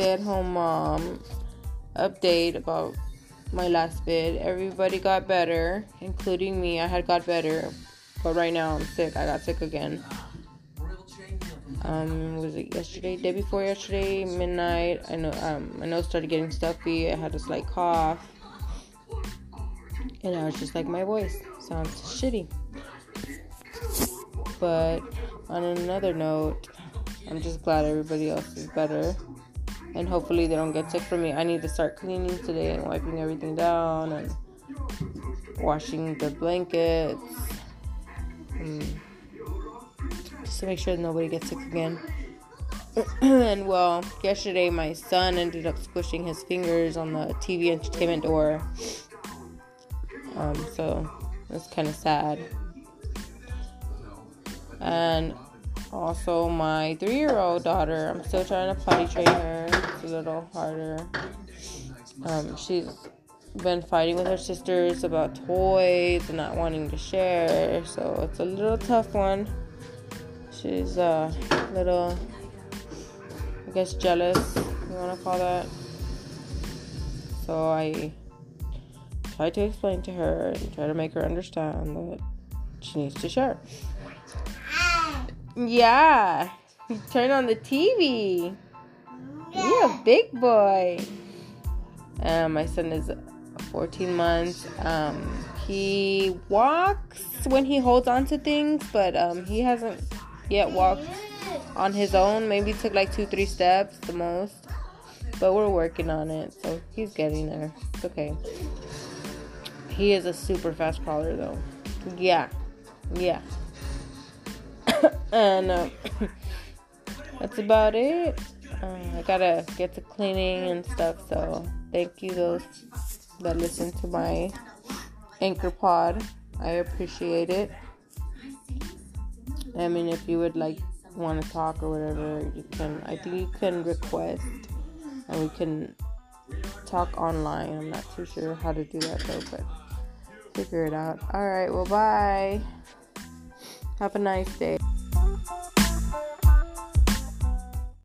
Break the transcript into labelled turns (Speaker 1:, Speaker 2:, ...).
Speaker 1: stay at home mom update about my last bid. Everybody got better, including me. I had got better, but right now I'm sick. I got sick again. Um, was it yesterday? Day before yesterday, midnight. I know. Um, my nose started getting stuffy. I had a slight cough, and I was just like, my voice sounds shitty. But on another note, I'm just glad everybody else is better. And hopefully they don't get sick from me. I need to start cleaning today and wiping everything down and washing the blankets. Um, just to make sure nobody gets sick again. and well, yesterday my son ended up squishing his fingers on the TV entertainment door. Um, so that's kind of sad. And also, my three year old daughter, I'm still trying to potty train her. It's a little harder. Um, she's been fighting with her sisters about toys and not wanting to share, so it's a little tough one. She's a little, I guess, jealous, you want to call that. So I try to explain to her and try to make her understand that she needs to share. Yeah. Turn on the TV. You're a big boy. Um, my son is 14 months. Um, he walks when he holds on to things, but um, he hasn't yet walked on his own. Maybe took like two, three steps the most. But we're working on it, so he's getting there. It's okay. He is a super fast crawler, though. Yeah. Yeah. And uh, that's about it. Uh, I gotta get to cleaning and stuff. So thank you those that listen to my anchor pod. I appreciate it. I mean, if you would like want to talk or whatever, you can. I think you can request, and we can talk online. I'm not too sure how to do that though, but figure it out. All right. Well, bye. Have a nice day.